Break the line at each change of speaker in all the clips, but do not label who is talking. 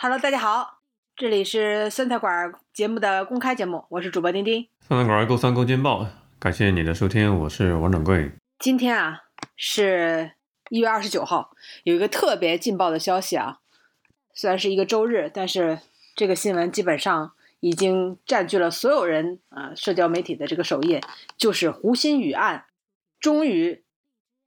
Hello，大家好，这里是酸菜馆节目的公开节目，我是主播丁丁。
酸菜馆够酸够劲爆，感谢你的收听，我是王掌柜。
今天啊，是一月二十九号，有一个特别劲爆的消息啊，虽然是一个周日，但是这个新闻基本上已经占据了所有人啊社交媒体的这个首页，就是胡鑫宇案，终于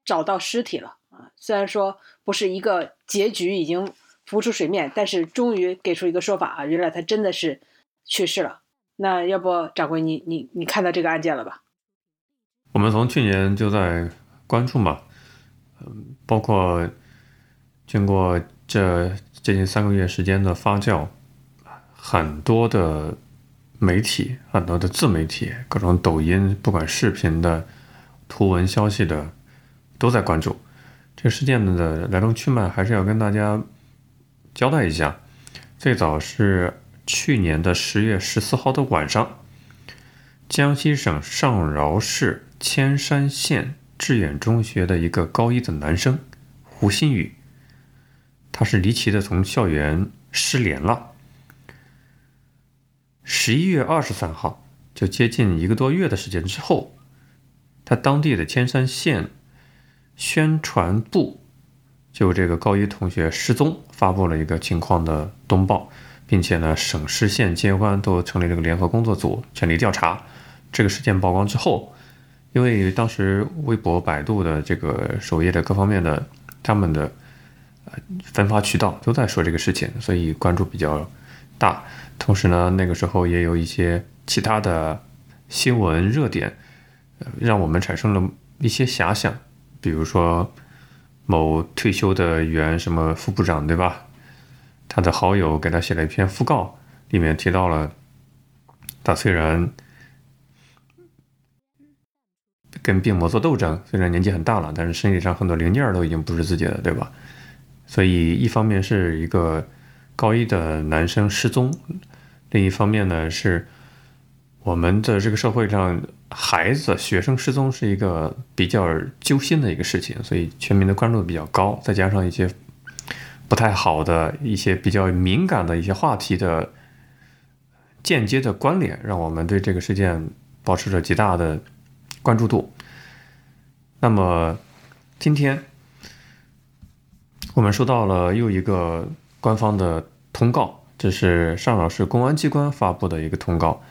找到尸体了啊！虽然说不是一个结局已经浮出水面，但是终于给出一个说法啊，原来他真的是去世了。那要不掌柜你你你看到这个案件了吧？
我们从去年就在关注嘛，嗯，包括经过这接近三个月时间的发酵，很多的媒体、很多的自媒体、各种抖音，不管视频的、图文消息的，都在关注这个事件的来龙去脉，还是要跟大家交代一下。最早是去年的十月十四号的晚上，江西省上饶市。铅山县致远中学的一个高一的男生胡新宇，他是离奇的从校园失联了。十一月二十三号，就接近一个多月的时间之后，他当地的千山县宣传部就这个高一同学失踪发布了一个情况的通报，并且呢，省市县监官都成立了个联合工作组，全力调查。这个事件曝光之后。因为当时微博、百度的这个首页的各方面的他们的呃分发渠道都在说这个事情，所以关注比较大。同时呢，那个时候也有一些其他的新闻热点，让我们产生了一些遐想，比如说某退休的原什么副部长，对吧？他的好友给他写了一篇讣告，里面提到了他虽然。跟病魔做斗争，虽然年纪很大了，但是身体上很多零件都已经不是自己的，对吧？所以一方面是一个高一的男生失踪，另一方面呢是我们的这个社会上孩子、学生失踪是一个比较揪心的一个事情，所以全民的关注度比较高。再加上一些不太好的一些比较敏感的一些话题的间接的关联，让我们对这个事件保持着极大的。关注度。那么，今天我们收到了又一个官方的通告，这是上饶市公安机关发布的一个通告。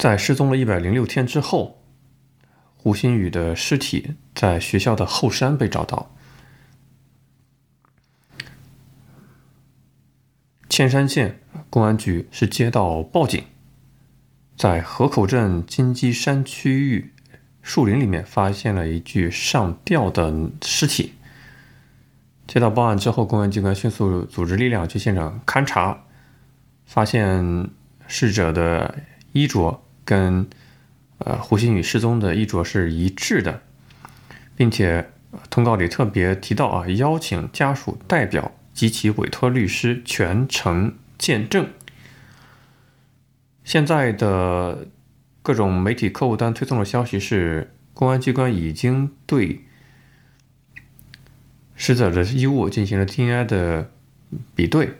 在失踪了一百零六天之后，胡鑫宇的尸体在学校的后山被找到。千山县公安局是接到报警。在河口镇金鸡山区域树林里面发现了一具上吊的尸体。接到报案之后，公安机关迅速组织力量去现场勘查，发现逝者的衣着跟呃胡鑫宇失踪的衣着是一致的，并且通告里特别提到啊，邀请家属代表及其委托律师全程见证。现在的各种媒体客户端推送的消息是，公安机关已经对死者的衣物进行了 DNA 的比对，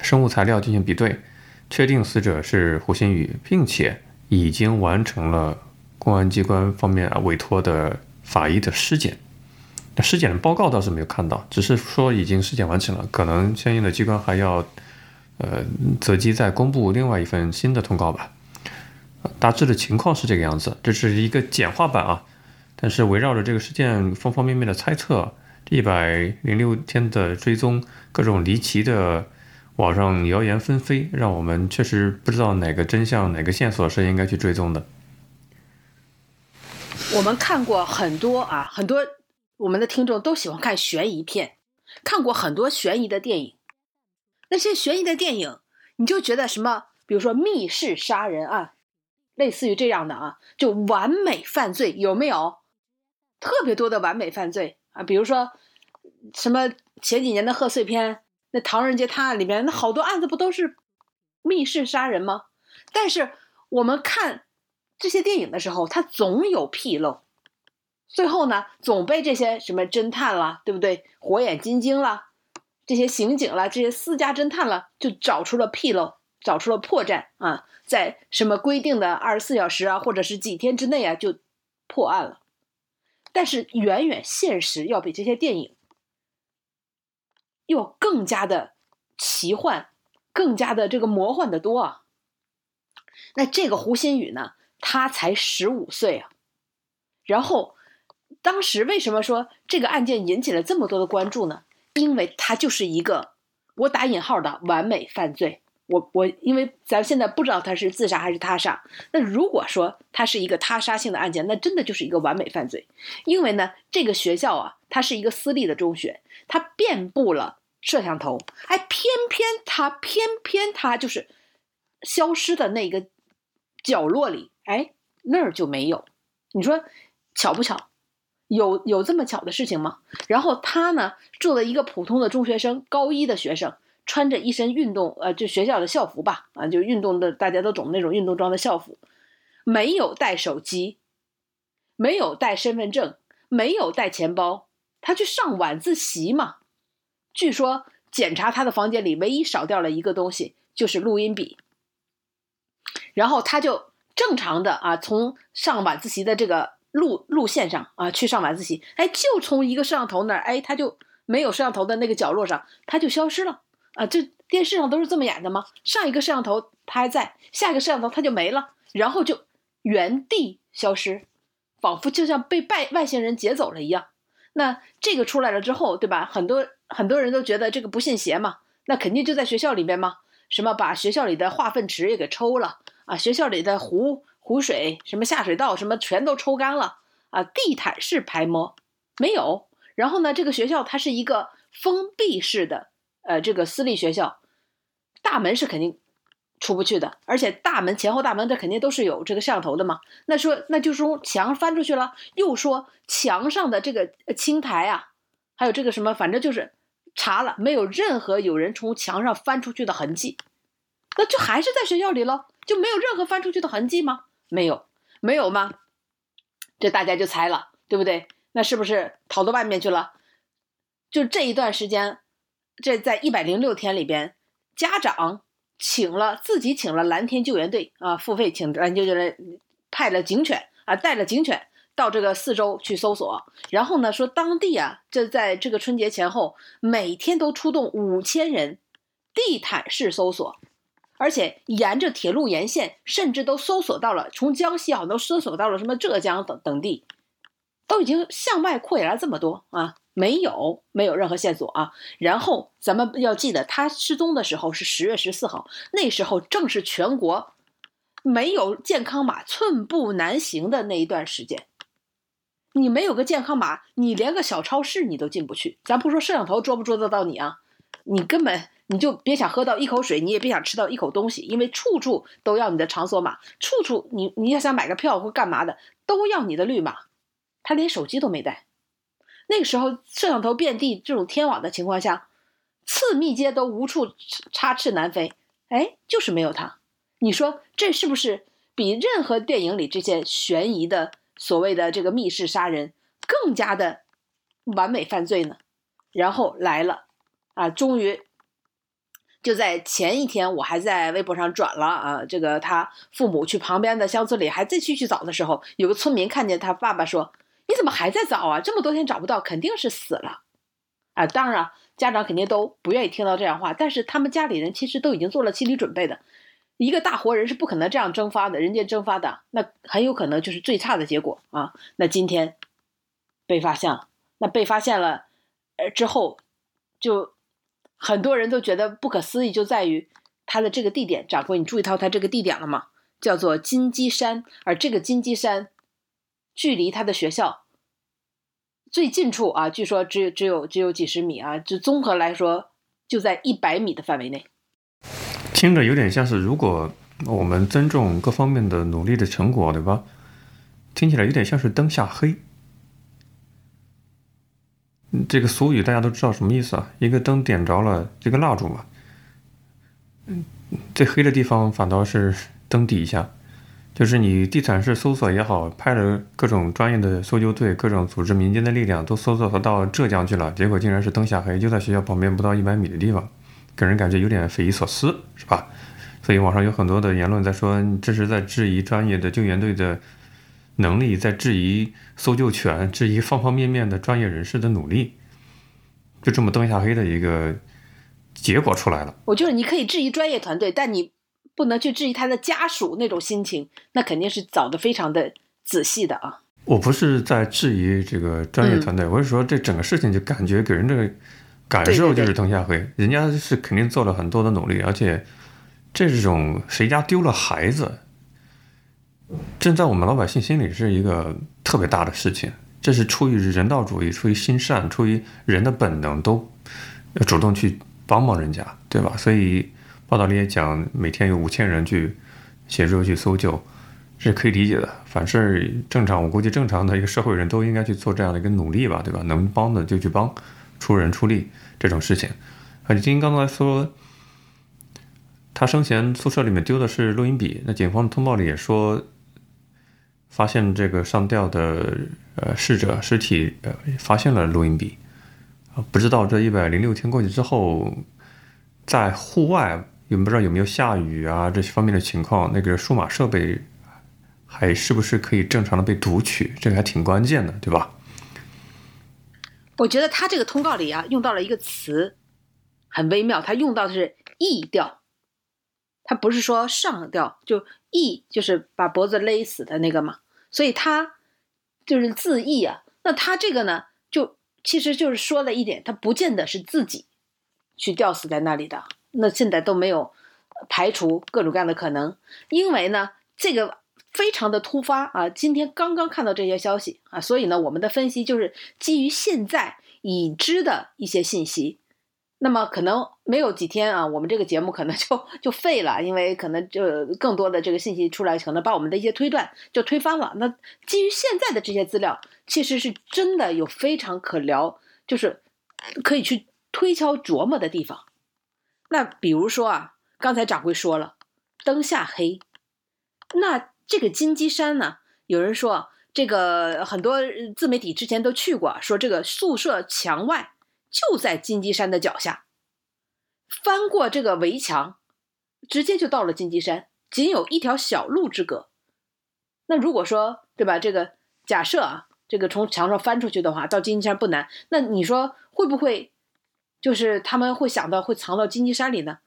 生物材料进行比对，确定死者是胡鑫宇，并且已经完成了公安机关方面委托的法医的尸检。那尸检的报告倒是没有看到，只是说已经尸检完成了，可能相应的机关还要。呃，择机再公布另外一份新的通告吧。大致的情况是这个样子，这是一个简化版啊。但是围绕着这个事件方方面面的猜测，一百零六天的追踪，各种离奇的网上谣言纷飞，让我们确实不知道哪个真相、哪个线索是应该去追踪的。
我们看过很多啊，很多我们的听众都喜欢看悬疑片，看过很多悬疑的电影。那些悬疑的电影，你就觉得什么？比如说密室杀人案，类似于这样的啊，就完美犯罪有没有？特别多的完美犯罪啊，比如说什么前几年的贺岁片，那《唐人街探案》里面那好多案子不都是密室杀人吗？但是我们看这些电影的时候，它总有纰漏，最后呢，总被这些什么侦探啦，对不对？火眼金睛啦，这些刑警啦，这些私家侦探啦，就找出了纰漏，找出了破绽啊，在什么规定的二十四小时啊，或者是几天之内啊，就破案了。但是远远现实要比这些电影又更加的奇幻，更加的这个魔幻的多啊。那这个胡鑫宇呢，他才十五岁啊，然后。当时为什么说这个案件引起了这么多的关注呢？因为他就是一个我打引号的完美犯罪。我我因为咱现在不知道他是自杀还是他杀。那如果说他是一个他杀性的案件，那真的就是一个完美犯罪。因为呢，这个学校啊，它是一个私立的中学，它遍布了摄像头，哎，偏偏它偏偏它就是消失的那个角落里，哎，那儿就没有。你说巧不巧？有有这么巧的事情吗？然后他呢，做了一个普通的中学生，高一的学生，穿着一身运动，呃，就学校的校服吧，啊，就运动的大家都懂那种运动装的校服，没有带手机，没有带身份证，没有带钱包，他去上晚自习嘛。据说检查他的房间里，唯一少掉了一个东西，就是录音笔。然后他就正常的啊，从上晚自习的这个。路路线上啊，去上晚自习，哎，就从一个摄像头那儿，哎，他就没有摄像头的那个角落上，他就消失了啊！这电视上都是这么演的吗？上一个摄像头他还在，下一个摄像头他就没了，然后就原地消失，仿佛就像被外外星人劫走了一样。那这个出来了之后，对吧？很多很多人都觉得这个不信邪嘛，那肯定就在学校里面嘛，什么把学校里的化粪池也给抽了啊，学校里的湖。湖水什么下水道什么全都抽干了啊！地毯式排摸没有。然后呢，这个学校它是一个封闭式的，呃，这个私立学校，大门是肯定出不去的，而且大门前后大门它肯定都是有这个摄像头的嘛。那说那就是说墙翻出去了，又说墙上的这个青苔啊，还有这个什么，反正就是查了，没有任何有人从墙上翻出去的痕迹，那就还是在学校里了，就没有任何翻出去的痕迹吗？没有，没有吗？这大家就猜了，对不对？那是不是逃到外面去了？就这一段时间，这在一百零六天里边，家长请了自己请了蓝天救援队啊，付费请蓝天救援队派了警犬啊，带了警犬到这个四周去搜索。然后呢，说当地啊，这在这个春节前后，每天都出动五千人，地毯式搜索。而且沿着铁路沿线，甚至都搜索到了从江西好像都搜索到了什么浙江等等地，都已经向外扩延了这么多啊，没有没有任何线索啊。然后咱们要记得，他失踪的时候是十月十四号，那时候正是全国没有健康码寸步难行的那一段时间。你没有个健康码，你连个小超市你都进不去。咱不说摄像头捉不捉得到你啊，你根本。你就别想喝到一口水，你也别想吃到一口东西，因为处处都要你的场所码，处处你你要想买个票或干嘛的，都要你的绿码。他连手机都没带，那个时候摄像头遍地，这种天网的情况下，次密接都无处插翅难飞，哎，就是没有他。你说这是不是比任何电影里这些悬疑的所谓的这个密室杀人更加的完美犯罪呢？然后来了，啊，终于。就在前一天，我还在微博上转了啊，这个他父母去旁边的乡村里还再去去找的时候，有个村民看见他爸爸说：“你怎么还在找啊？这么多天找不到，肯定是死了。”啊，当然家长肯定都不愿意听到这样话，但是他们家里人其实都已经做了心理准备的，一个大活人是不可能这样蒸发的，人间蒸发的，那很有可能就是最差的结果啊。那今天被发现了，那被发现了，呃之后就。很多人都觉得不可思议，就在于他的这个地点。掌柜，你注意到他这个地点了吗？叫做金鸡山，而这个金鸡山距离他的学校最近处啊，据说只有只有只有几十米啊，就综合来说就在一百米的范围内。
听着有点像是，如果我们尊重各方面的努力的成果，对吧？听起来有点像是灯下黑。这个俗语大家都知道什么意思啊？一个灯点着了，这个蜡烛嘛，嗯，最黑的地方反倒是灯底下，就是你地毯式搜索也好，派了各种专业的搜救队、各种组织民间的力量都搜索到浙江去了，结果竟然是灯下黑，就在学校旁边不到一百米的地方，给人感觉有点匪夷所思，是吧？所以网上有很多的言论在说，这是在质疑专业的救援队的能力，在质疑搜救权，质疑方方面面的专业人士的努力，就这么灯下黑的一个结果出来了。
我就是你可以质疑专业团队，但你。不能去质疑他的家属那种心情，那肯定是找的非常的仔细的啊。
我不是在质疑这个专业团队，我是说这整个事情就感觉给人这个感受就是灯下黑。人家是肯定做了很多的努力，而且这种谁家丢了孩子，这在我们老百姓心里是一个特别大的事情。这是出于人道主义，出于心善，出于人的本能，都要主动去帮帮人家，对吧？所以。报道里也讲，每天有五千人去协助去搜救，是可以理解的。反事正常，我估计正常的一个社会人都应该去做这样的一个努力吧，对吧？能帮的就去帮，出人出力这种事情。而且金刚才说，他生前宿舍里面丢的是录音笔，那警方通报里也说，发现这个上吊的呃逝者尸体，呃发现了录音笔，啊，不知道这一百零六天过去之后，在户外。也不知道有没有下雨啊，这些方面的情况，那个数码设备还是不是可以正常的被读取？这个还挺关键的，对吧？
我觉得他这个通告里啊，用到了一个词，很微妙。他用到的是“缢吊”，他不是说上吊，就“缢”就是把脖子勒死的那个嘛。所以他就是自缢啊。那他这个呢，就其实就是说了一点，他不见得是自己去吊死在那里的。那现在都没有排除各种各样的可能，因为呢，这个非常的突发啊！今天刚刚看到这些消息啊，所以呢，我们的分析就是基于现在已知的一些信息。那么可能没有几天啊，我们这个节目可能就就废了，因为可能就更多的这个信息出来，可能把我们的一些推断就推翻了。那基于现在的这些资料，其实是真的有非常可聊，就是可以去推敲琢磨的地方。那比如说啊，刚才掌柜说了，灯下黑，那这个金鸡山呢？有人说这个很多自媒体之前都去过，说这个宿舍墙外就在金鸡山的脚下，翻过这个围墙，直接就到了金鸡山，仅有一条小路之隔。那如果说对吧？这个假设啊，这个从墙上翻出去的话，到金鸡山不难。那你说会不会？就是他们会想到会藏到金鸡山里呢，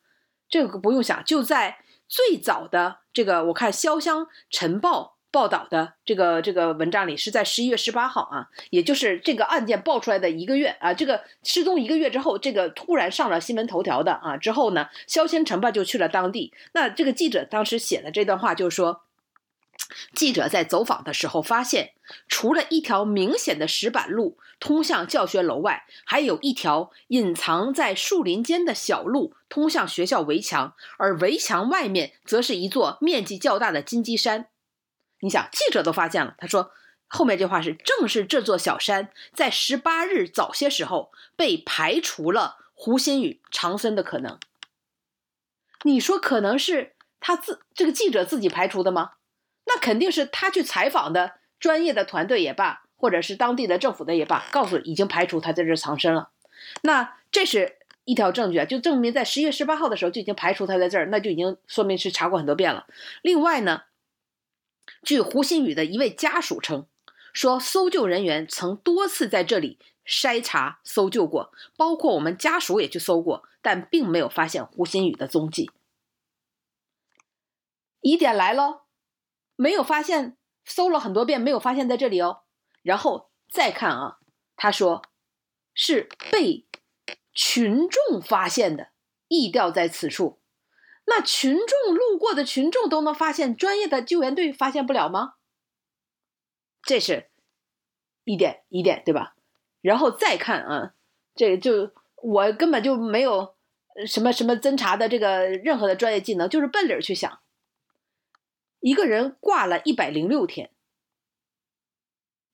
这个不用想，就在最早的这个我看《潇湘晨报》报道的这个这个文章里，是在十一月十八号啊，也就是这个案件爆出来的一个月啊，这个失踪一个月之后，这个突然上了新闻头条的啊，之后呢，《潇湘晨报》就去了当地，那这个记者当时写的这段话就是说。记者在走访的时候发现，除了一条明显的石板路通向教学楼外，还有一条隐藏在树林间的小路通向学校围墙，而围墙外面则是一座面积较大的金鸡山。你想，记者都发现了。他说，后面这话是：正是这座小山，在十八日早些时候被排除了胡鑫宇、长森的可能。你说，可能是他自这个记者自己排除的吗？那肯定是他去采访的专业的团队也罢，或者是当地的政府的也罢，告诉已经排除他在这藏身了。那这是一条证据啊，就证明在十月十八号的时候就已经排除他在这儿，那就已经说明是查过很多遍了。另外呢，据胡新宇的一位家属称，说搜救人员曾多次在这里筛查搜救过，包括我们家属也去搜过，但并没有发现胡新宇的踪迹。疑点来喽。没有发现，搜了很多遍没有发现在这里哦。然后再看啊，他说是被群众发现的，缢吊在此处。那群众路过的群众都能发现，专业的救援队发现不了吗？这是一点疑点，对吧？然后再看啊，这就我根本就没有什么什么侦查的这个任何的专业技能，就是奔理儿去想。一个人挂了一百零六天，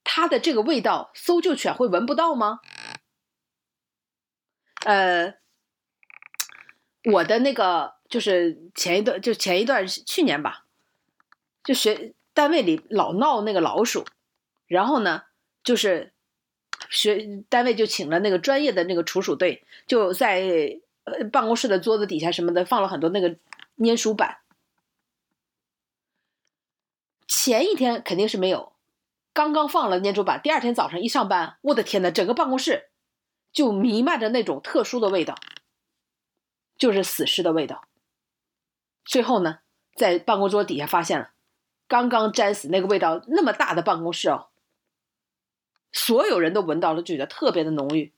他的这个味道，搜救犬会闻不到吗？呃，我的那个就是前一段，就前一段去年吧，就学单位里老闹那个老鼠，然后呢，就是学单位就请了那个专业的那个除鼠队，就在呃办公室的桌子底下什么的放了很多那个粘鼠板。前一天肯定是没有，刚刚放了粘鼠板，第二天早上一上班，我的天呐，整个办公室就弥漫着那种特殊的味道，就是死尸的味道。最后呢，在办公桌底下发现了。刚刚沾死那个味道那么大的办公室哦，所有人都闻到了，觉得特别的浓郁。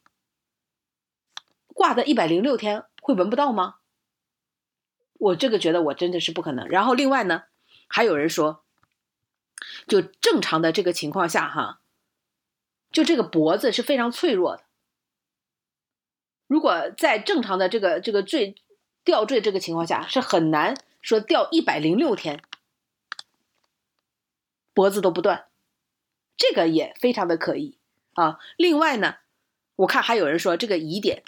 挂的一百零六天会闻不到吗？我这个觉得我真的是不可能。然后另外呢，还有人说，就正常的这个情况下哈，就这个脖子是非常脆弱的。如果在正常的这个这个坠吊坠这个情况下，是很难说吊一百零六天。脖子都不断，这个也非常的可疑啊。另外呢，我看还有人说这个疑点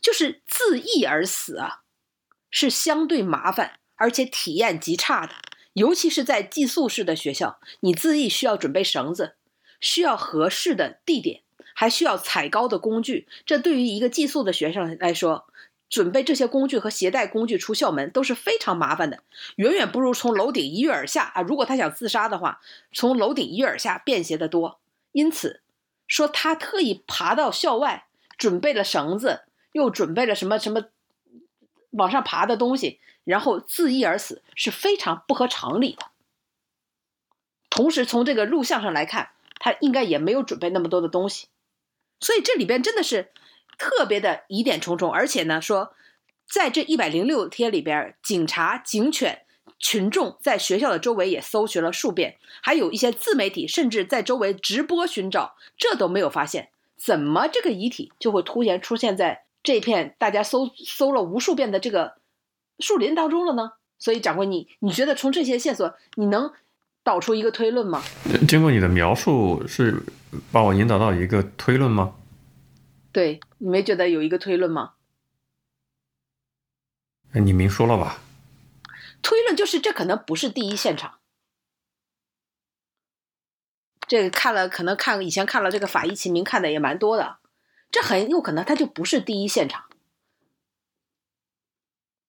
就是自缢而死啊，是相对麻烦而且体验极差的，尤其是在寄宿式的学校，你自缢需要准备绳子，需要合适的地点，还需要踩高的工具，这对于一个寄宿的学生来说。准备这些工具和携带工具出校门都是非常麻烦的，远远不如从楼顶一跃而下啊！如果他想自杀的话，从楼顶一跃而下便携得多。因此，说他特意爬到校外，准备了绳子，又准备了什么什么往上爬的东西，然后自缢而死，是非常不合常理的。同时，从这个录像上来看，他应该也没有准备那么多的东西，所以这里边真的是。特别的疑点重重，而且呢，说在这一百零六天里边，警察、警犬、群众在学校的周围也搜寻了数遍，还有一些自媒体甚至在周围直播寻找，这都没有发现，怎么这个遗体就会突然出现在这片大家搜搜了无数遍的这个树林当中了呢？所以，掌柜，你你觉得从这些线索，你能导出一个推论吗？
经过你的描述，是把我引导到一个推论吗？
对你没觉得有一个推论吗？
你明说了吧。
推论就是这可能不是第一现场。这个看了，可能看以前看了这个法医秦明看的也蛮多的，这很有可能他就不是第一现场。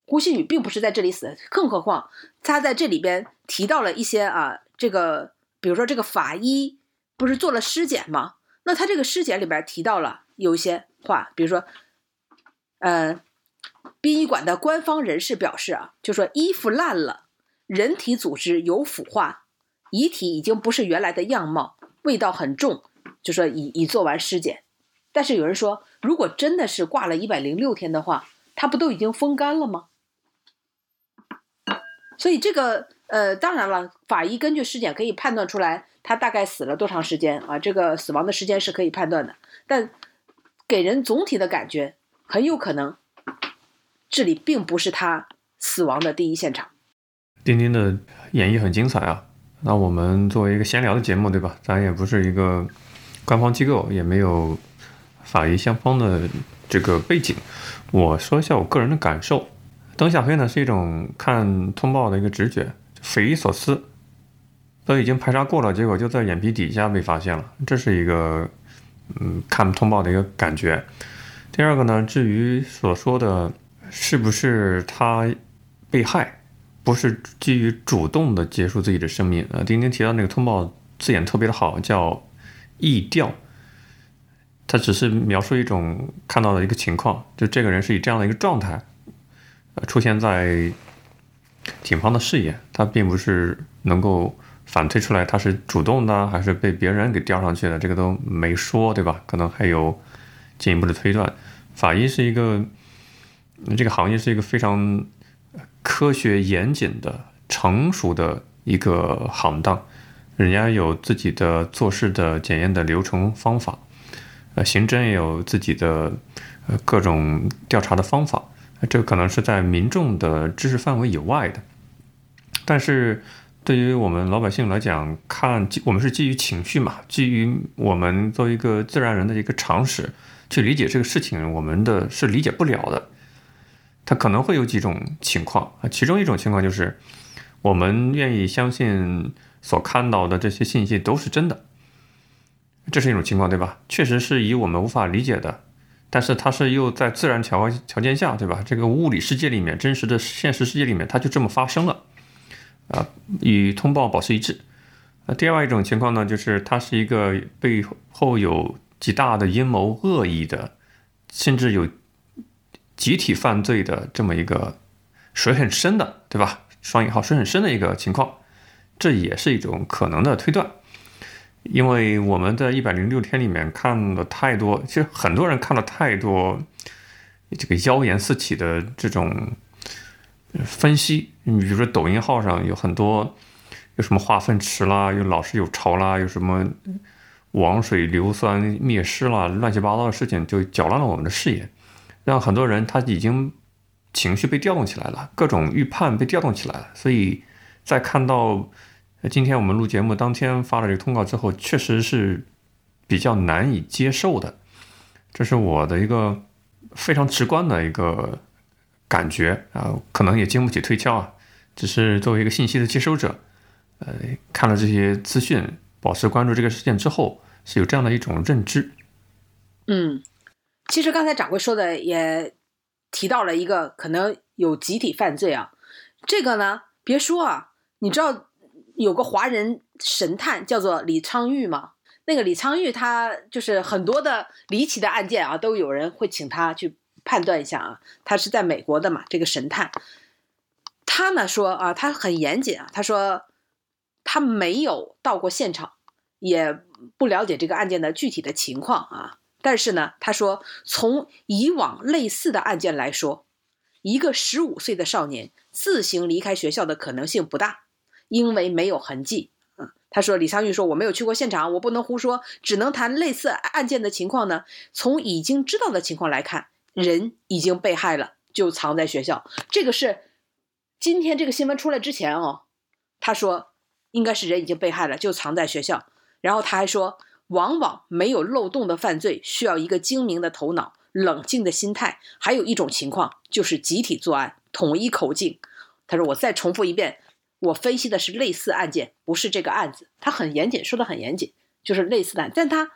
胡鑫宇并不是在这里死，更何况他在这里边提到了一些啊，这个比如说这个法医不是做了尸检吗？那他这个尸检里边提到了。有一些话，比如说，呃，殡仪馆的官方人士表示啊，就说衣服烂了，人体组织有腐化，遗体已经不是原来的样貌，味道很重，就说已已做完尸检。但是有人说，如果真的是挂了一百零六天的话，它不都已经风干了吗？所以这个呃，当然了，法医根据尸检可以判断出来，他大概死了多长时间啊？这个死亡的时间是可以判断的，但。给人总体的感觉，很有可能，这里并不是他死亡的第一现场。
丁丁的演绎很精彩啊！那我们作为一个闲聊的节目，对吧？咱也不是一个官方机构，也没有法医相方的这个背景。我说一下我个人的感受：灯下黑呢，是一种看通报的一个直觉，匪夷所思，都已经排查过了，结果就在眼皮底下被发现了，这是一个。嗯，看通报的一个感觉。第二个呢，至于所说的是不是他被害，不是基于主动的结束自己的生命。呃，丁丁提到那个通报字眼特别的好，叫意调。他只是描述一种看到的一个情况，就这个人是以这样的一个状态，呃，出现在警方的视野，他并不是能够。反推出来他是主动的还是被别人给吊上去的，这个都没说，对吧？可能还有进一步的推断。法医是一个这个行业是一个非常科学严谨的、成熟的一个行当，人家有自己的做事的检验的流程方法，呃，刑侦也有自己的呃各种调查的方法，这可能是在民众的知识范围以外的，但是。对于我们老百姓来讲，看我们是基于情绪嘛，基于我们作为一个自然人的一个常识去理解这个事情，我们的是理解不了的。它可能会有几种情况啊，其中一种情况就是，我们愿意相信所看到的这些信息都是真的，这是一种情况，对吧？确实是以我们无法理解的，但是它是又在自然条条件下，对吧？这个物理世界里面，真实的现实世界里面，它就这么发生了，啊，与通报保持一致。那第二一种情况呢，就是它是一个背后有极大的阴谋、恶意的，甚至有集体犯罪的这么一个水很深的，对吧？双引号水很深的一个情况，这也是一种可能的推断，因为我们在一百零六天里面看了太多，其实很多人看了太多这个谣言四起的这种分析，你比如说抖音号上有很多有什么化粪池啦，有老是有潮啦，有什么王水硫酸灭失啦，乱七八糟的事情就搅乱了我们的视野，让很多人他已经。情绪被调动起来了，各种预判被调动起来了，所以在看到那今天我们录节目当天发了这个通告之后，确实是比较难以接受的。这是我的一个非常直观的一个感觉啊，可能也经不起推敲啊。只是作为一个信息的接收者，呃，看了这些资讯，保持关注这个事件之后，是有这样的一种认知。
嗯，其实刚才掌柜说的也。提到了一个可能有集体犯罪啊，这个呢，别说啊，你知道有个华人神探叫做李昌钰嘛？那个李昌钰他就是很多的离奇的案件啊，都有人会请他去判断一下啊。他是在美国的嘛，这个神探，他呢说啊，他很严谨啊，他说他没有到过现场，也不了解这个案件的具体的情况啊。但是呢，他说，从以往类似的案件来说，一个十五岁的少年自行离开学校的可能性不大，因为没有痕迹。嗯，他说，李昌钰说，我没有去过现场，我不能胡说，只能谈类似案件的情况呢。从已经知道的情况来看，人已经被害了，就藏在学校。这个是今天这个新闻出来之前哦，他说应该是人已经被害了，就藏在学校。然后他还说。往往没有漏洞的犯罪需要一个精明的头脑、冷静的心态，还有一种情况就是集体作案、统一口径。他说：“我再重复一遍，我分析的是类似案件，不是这个案子。”他很严谨，说的很严谨，就是类似的。但他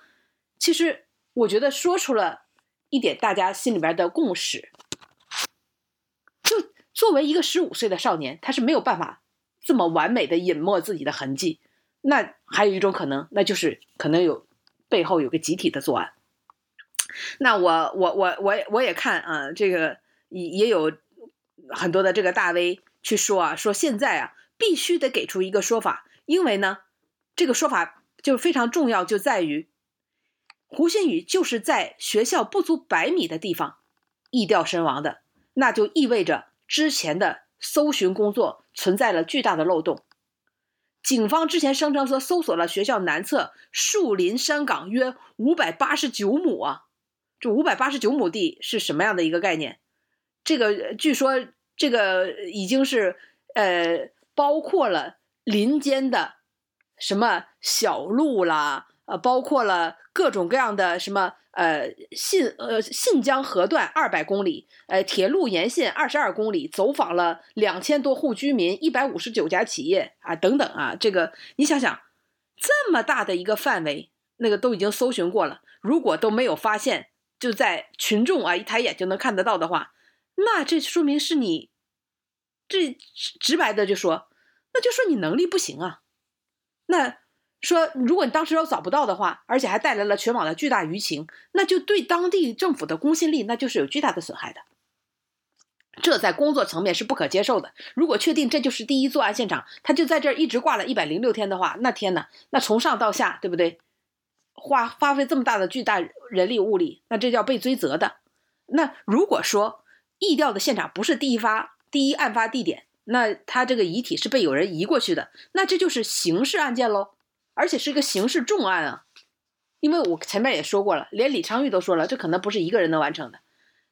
其实我觉得说出了一点大家心里边的共识：就作为一个十五岁的少年，他是没有办法这么完美的隐没自己的痕迹。那还有一种可能，那就是可能有背后有个集体的作案。那我我我我我也看啊，这个也也有很多的这个大 V 去说啊，说现在啊必须得给出一个说法，因为呢这个说法就非常重要，就在于胡鑫宇就是在学校不足百米的地方缢掉身亡的，那就意味着之前的搜寻工作存在了巨大的漏洞。警方之前声称说，搜索了学校南侧树林山岗约五百八十九亩啊，这五百八十九亩地是什么样的一个概念？这个据说这个已经是呃包括了林间的什么小路啦，呃，包括了各种各样的什么。呃，信呃信江河段二百公里，呃，铁路沿线二十二公里，走访了两千多户居民，一百五十九家企业啊，等等啊，这个你想想，这么大的一个范围，那个都已经搜寻过了，如果都没有发现，就在群众啊一抬眼就能看得到的话，那这说明是你，这直白的就说，那就说你能力不行啊，那。说，如果你当时要找不到的话，而且还带来了全网的巨大舆情，那就对当地政府的公信力，那就是有巨大的损害的。这在工作层面是不可接受的。如果确定这就是第一作案现场，他就在这儿一直挂了一百零六天的话，那天呐，那从上到下，对不对？花花费这么大的巨大人力物力，那这叫被追责的。那如果说异调的现场不是第一发第一案发地点，那他这个遗体是被有人移过去的，那这就是刑事案件喽。而且是一个刑事重案啊，因为我前面也说过了，连李昌钰都说了，这可能不是一个人能完成的。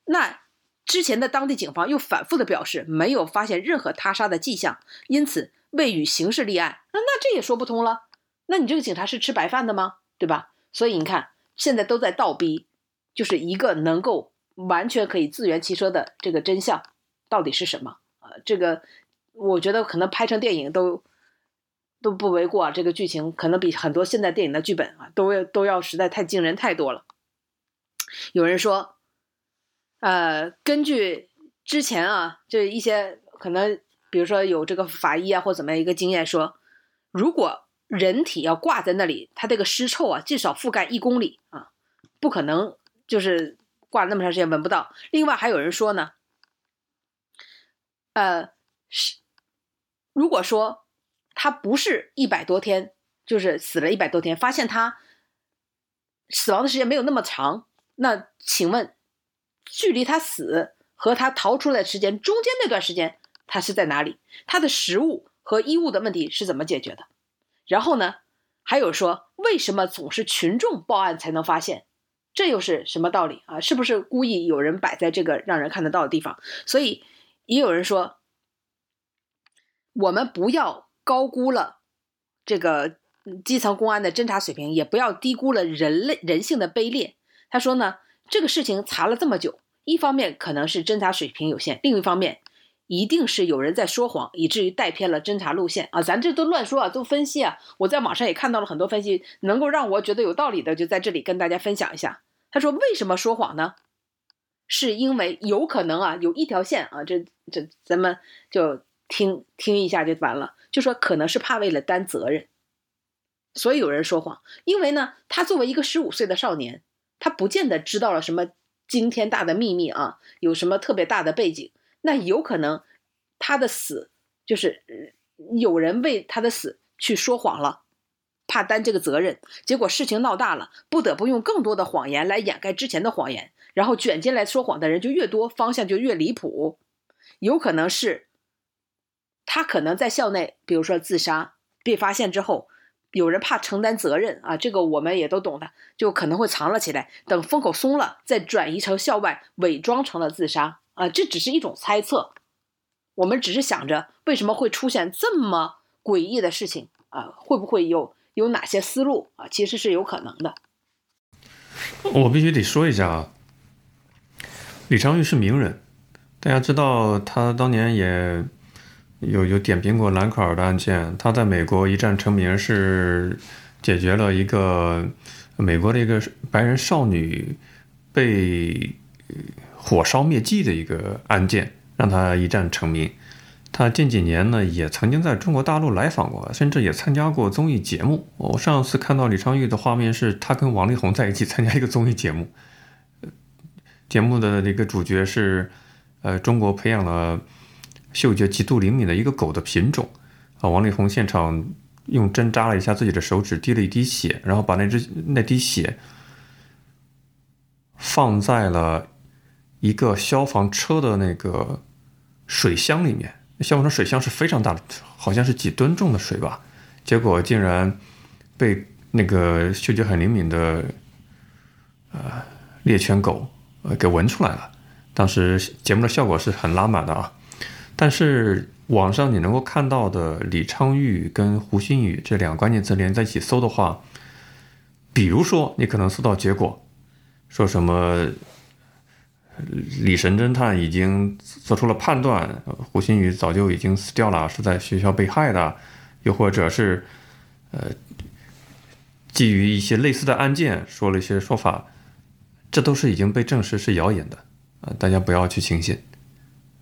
那之前的当地警方又反复的表示没有发现任何他杀的迹象，因此未予刑事立案。那那这也说不通了。那你这个警察是吃白饭的吗？对吧？所以你看，现在都在倒逼，就是一个能够完全可以自圆其说的这个真相到底是什么？呃，这个我觉得可能拍成电影都都不为过。这个剧情可能比很多现代电影的剧本啊都要都要实在太惊人太多了。有人说，呃，根据之前啊，就一些可能，比如说有这个法医啊或怎么样一个经验说，如果人体要挂在那里，它这个尸臭啊至少覆盖一公里啊，不可能就是挂那么长时间闻不到。另外还有人说呢，呃，是如果说他不是一百多天，就是死了一百多天，发现他死亡的时间没有那么长。那请问，距离他死和他逃出来的时间中间那段时间，他是在哪里？他的食物和衣物的问题是怎么解决的？然后呢，还有说为什么总是群众报案才能发现？这又是什么道理啊？是不是故意有人摆在这个让人看得到的地方？所以也有人说，我们不要高估了这个基层公安的侦查水平，也不要低估了人类人性的卑劣。他说呢，这个事情查了这么久，一方面可能是侦查水平有限，另一方面一定是有人在说谎，以至于带偏了侦查路线啊！咱这都乱说啊，都分析啊！我在网上也看到了很多分析，能够让我觉得有道理的，就在这里跟大家分享一下。他说为什么说谎呢？是因为有可能啊，有一条线啊，这这咱们就听听一下就完了，就说可能是怕为了担责任，所以有人说谎。因为呢，他作为一个十五岁的少年。他不见得知道了什么惊天大的秘密啊，有什么特别大的背景？那有可能他的死就是有人为他的死去说谎了，怕担这个责任，结果事情闹大了，不得不用更多的谎言来掩盖之前的谎言，然后卷进来说谎的人就越多，方向就越离谱。有可能是他可能在校内，比如说自杀被发现之后。有人怕承担责任啊，这个我们也都懂的，就可能会藏了起来，等风口松了再转移成校外，伪装成了自杀啊。这只是一种猜测，我们只是想着为什么会出现这么诡异的事情啊？会不会有有哪些思路啊？其实是有可能的。
我必须得说一下啊，李昌钰是名人，大家知道他当年也。有有点评过兰可儿的案件，他在美国一战成名，是解决了一个美国的一个白人少女被火烧灭迹的一个案件，让他一战成名。他近几年呢，也曾经在中国大陆来访过，甚至也参加过综艺节目。我上次看到李昌钰的画面，是他跟王力宏在一起参加一个综艺节目，节目的那个主角是呃中国培养了。嗅觉极度灵敏的一个狗的品种，啊，王力宏现场用针扎了一下自己的手指，滴了一滴血，然后把那只那滴血放在了一个消防车的那个水箱里面。消防车水箱是非常大的，好像是几吨重的水吧。结果竟然被那个嗅觉很灵敏的呃猎犬狗呃给闻出来了。当时节目的效果是很拉满的啊。但是网上你能够看到的李昌钰跟胡鑫宇这两个关键词连在一起搜的话，比如说你可能搜到结果，说什么李神侦探已经做出了判断，胡鑫宇早就已经死掉了，是在学校被害的，又或者是呃基于一些类似的案件说了一些说法，这都是已经被证实是谣言的啊，大家不要去轻信。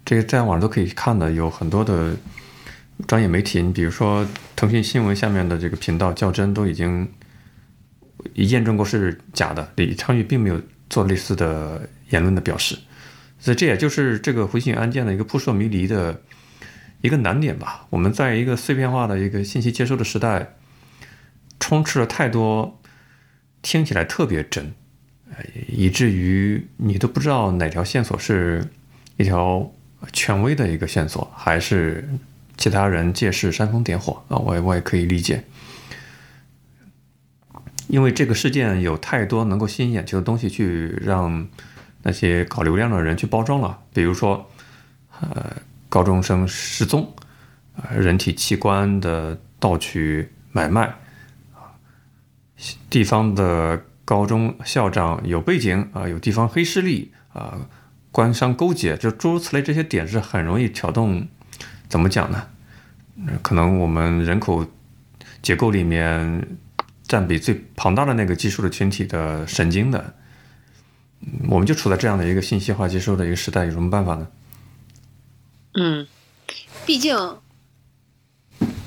这个在网上都可以看的，有很多的专业媒体，你比如说腾讯新闻下面的这个频道较真都已经验证过是假的，李昌钰并没有做类似的言论的表示，所以这也就是这个回信案件的一个扑朔迷离的一个难点吧。我们在一个碎片化的一个信息接收的时代，充斥了太多听起来特别真，以至于你都不知道哪条线索是一条。权威的一个线索，还是其他人借势煽风点火啊？我我也可以理解，因为这个事件有太多能够吸引眼球的东西，去让那些搞流量的人去包装了。比如说，呃，高中生失踪，呃，人体器官的盗取买卖，地方的高中校长有背景啊，有地方黑势力啊。官商勾结，就诸如此类这些点是很容易挑动怎么讲呢？可能我们人口结构里面占比最庞大的那个基数的群体的神经的，我们就处在这样的一个信息化接收的一个时代，有什么办法呢？
嗯，毕竟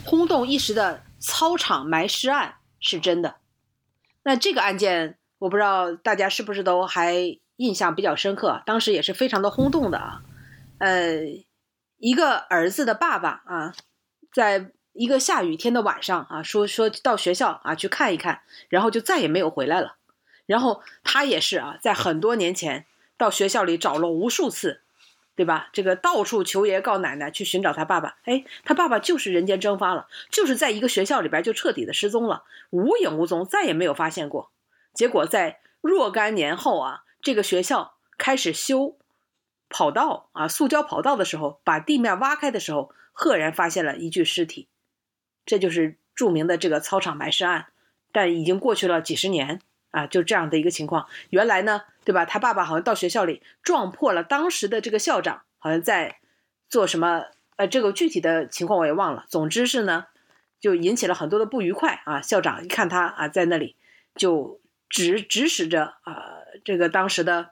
轰动一时的操场埋尸案是真的。那这个案件，我不知道大家是不是都还印象比较深刻，当时也是非常的轰动的啊。呃，一个儿子的爸爸啊。在一个下雨天的晚上啊，说说到学校啊去看一看，然后就再也没有回来了。然后他也是啊，在很多年前到学校里找了无数次，对吧？这个到处求爷告奶奶去寻找他爸爸。哎，他爸爸就是人间蒸发了，就是在一个学校里边就彻底的失踪了，无影无踪，再也没有发现过。结果在若干年后啊，这个学校开始修跑道啊，塑胶跑道的时候，把地面挖开的时候。赫然发现了一具尸体，这就是著名的这个操场埋尸案。但已经过去了几十年啊，就这样的一个情况。原来呢，对吧？他爸爸好像到学校里撞破了当时的这个校长，好像在做什么？呃，这个具体的情况我也忘了。总之是呢，就引起了很多的不愉快啊。校长一看他啊，在那里就指指使着啊，这个当时的。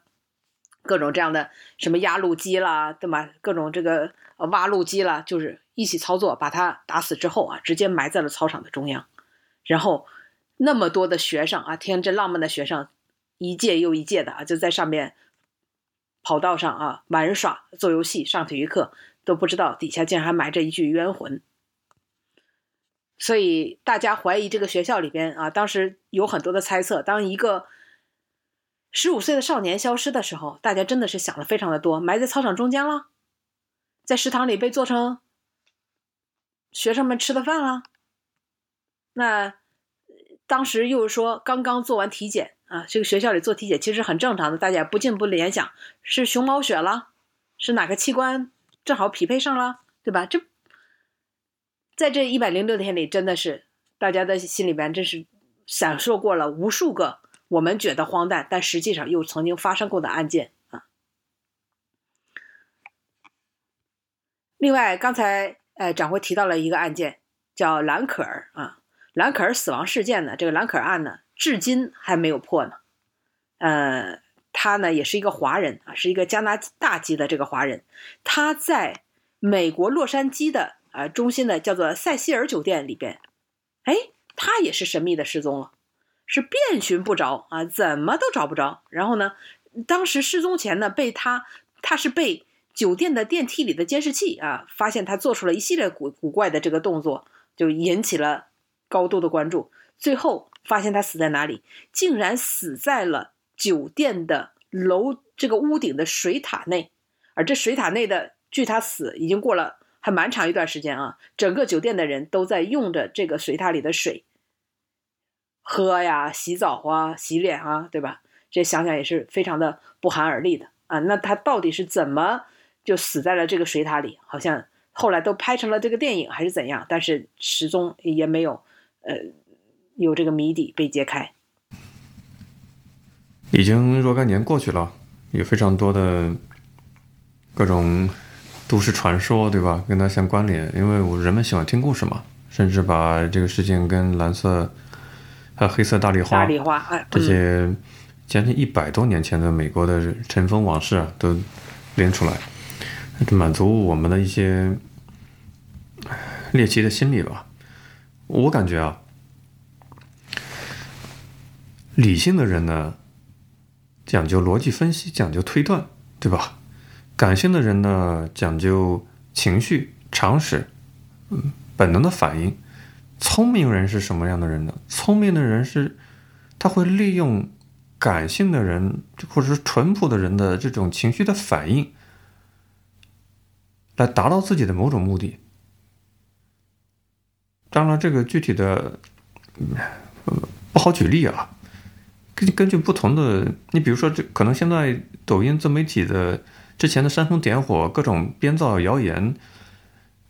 各种这样的什么压路机啦，对吧？各种这个挖路机啦，就是一起操作，把他打死之后啊，直接埋在了操场的中央。然后那么多的学生啊，天真浪漫的学生，一届又一届的啊，就在上面跑道上啊玩耍、做游戏、上体育课，都不知道底下竟然还埋着一具冤魂。所以大家怀疑这个学校里边啊，当时有很多的猜测，当一个。十五岁的少年消失的时候，大家真的是想的非常的多。埋在操场中间了，在食堂里被做成学生们吃的饭了。那当时又说刚刚做完体检啊，这个学校里做体检其实很正常的，大家不禁不联想是熊猫血了，是哪个器官正好匹配上了，对吧？这在这一百零六天里，真的是大家的心里边真是闪烁过了无数个。我们觉得荒诞，但实际上又曾经发生过的案件啊。另外，刚才呃掌柜提到了一个案件，叫兰可儿啊。兰可儿死亡事件呢，这个兰可儿案呢，至今还没有破呢。呃，他呢也是一个华人啊，是一个加拿大籍的这个华人。他在美国洛杉矶的啊中心的叫做塞西尔酒店里边，哎，他也是神秘的失踪了。是遍寻不着啊，怎么都找不着。然后呢，当时失踪前呢，被他他是被酒店的电梯里的监视器啊发现他做出了一系列古古怪的这个动作，就引起了高度的关注。最后发现他死在哪里，竟然死在了酒店的楼这个屋顶的水塔内。而这水塔内的，距他死已经过了还蛮长一段时间啊，整个酒店的人都在用着这个水塔里的水。喝呀，洗澡啊，洗脸啊，对吧？这想想也是非常的不寒而栗的啊。那他到底是怎么就死在了这个水塔里？好像后来都拍成了这个电影，还是怎样？但是始终也没有呃有这个谜底被揭开。
已经若干年过去了，有非常多的各种都市传说，对吧？跟它相关联，因为我人们喜欢听故事嘛，甚至把这个事情跟蓝色。还有黑色大丽花，
大丽花，
这些将近一百多年前的美国的尘封往事啊，都连出来，满足我们的一些猎奇的心理吧。我感觉啊，理性的人呢，讲究逻辑分析，讲究推断，对吧？感性的人呢，讲究情绪、常识、嗯，本能的反应。聪明人是什么样的人呢？聪明的人是，他会利用感性的人或者是淳朴的人的这种情绪的反应，来达到自己的某种目的。当然，这个具体的不好举例啊。根根据不同的，你比如说，这可能现在抖音自媒体的之前的煽风点火，各种编造谣言。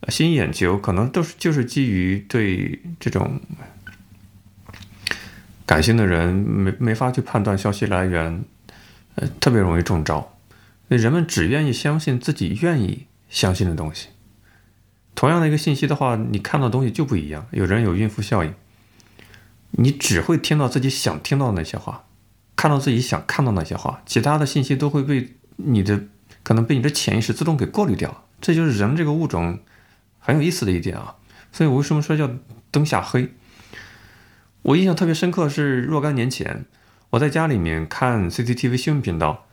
吸引眼球，可能都是就是基于对这种感性的人没没法去判断消息来源，呃，特别容易中招。那人们只愿意相信自己愿意相信的东西。同样的一个信息的话，你看到的东西就不一样。有人有孕妇效应，你只会听到自己想听到的那些话，看到自己想看到那些话，其他的信息都会被你的可能被你的潜意识自动给过滤掉。这就是人这个物种很有意思的一点啊。所以我为什么说叫灯下黑？我印象特别深刻是若干年前，我在家里面看 CCTV 新闻频道。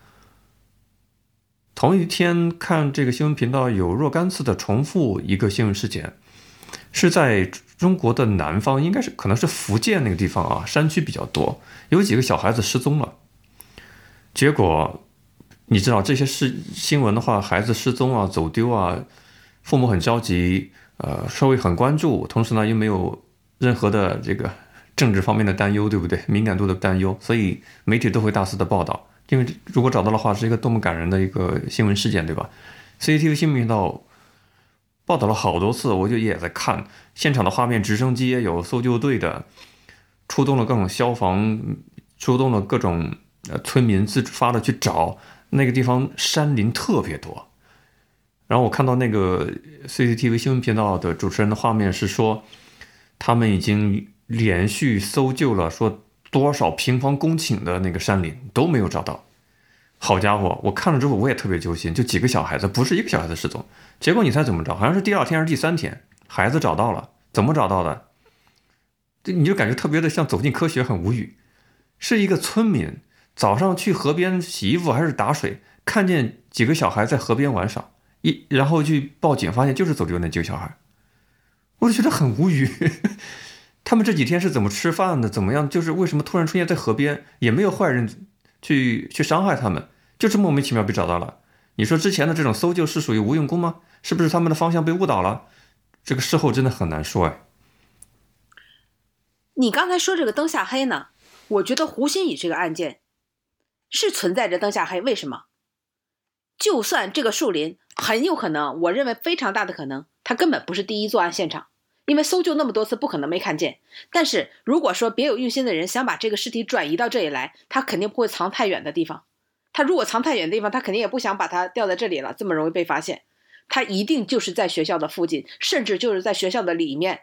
同一天看这个新闻频道有若干次的重复一个新闻事件，是在中国的南方，应该是可能是福建那个地方啊，山区比较多，有几个小孩子失踪了。结果你知道这些事新闻的话，孩子失踪啊、走丢啊，父母很着急，呃，社会很关注，同时呢又没有任何的这个政治方面的担忧，对不对？敏感度的担忧，所以媒体都会大肆的报道。因为如果找到的话，是一个多么感人的一个新闻事件，对吧？CCTV 新闻频道报道了好多次，我就也在看现场的画面，直升机也有，搜救队的，出动了各种消防，出动了各种呃村民自发的去找那个地方，山林特别多。然后我看到那个 CCTV 新闻频道的主持人的画面是说，他们已经连续搜救了，说。多少平方公顷的那个山林都没有找到，好家伙！我看了之后我也特别揪心，就几个小孩子，不是一个小孩子失踪，结果你猜怎么着？好像是第二天还是第三天，孩子找到了，怎么找到的？这你就感觉特别的像走进科学，很无语。是一个村民早上去河边洗衣服还是打水，看见几个小孩在河边玩耍，一然后去报警，发现就是走丢那几个小孩，我就觉得很无语。他们这几天是怎么吃饭的？怎么样？就是为什么突然出现在河边，也没有坏人去去伤害他们，就这么莫名其妙被找到了。你说之前的这种搜救是属于无用功吗？是不是他们的方向被误导了？这个事后真的很难说哎。
你刚才说这个灯下黑呢？我觉得胡鑫宇这个案件是存在着灯下黑。为什么？就算这个树林很有可能，我认为非常大的可能，它根本不是第一作案现场。因为搜救那么多次，不可能没看见。但是如果说别有用心的人想把这个尸体转移到这里来，他肯定不会藏太远的地方。他如果藏太远的地方，他肯定也不想把它吊在这里了，这么容易被发现。他一定就是在学校的附近，甚至就是在学校的里面，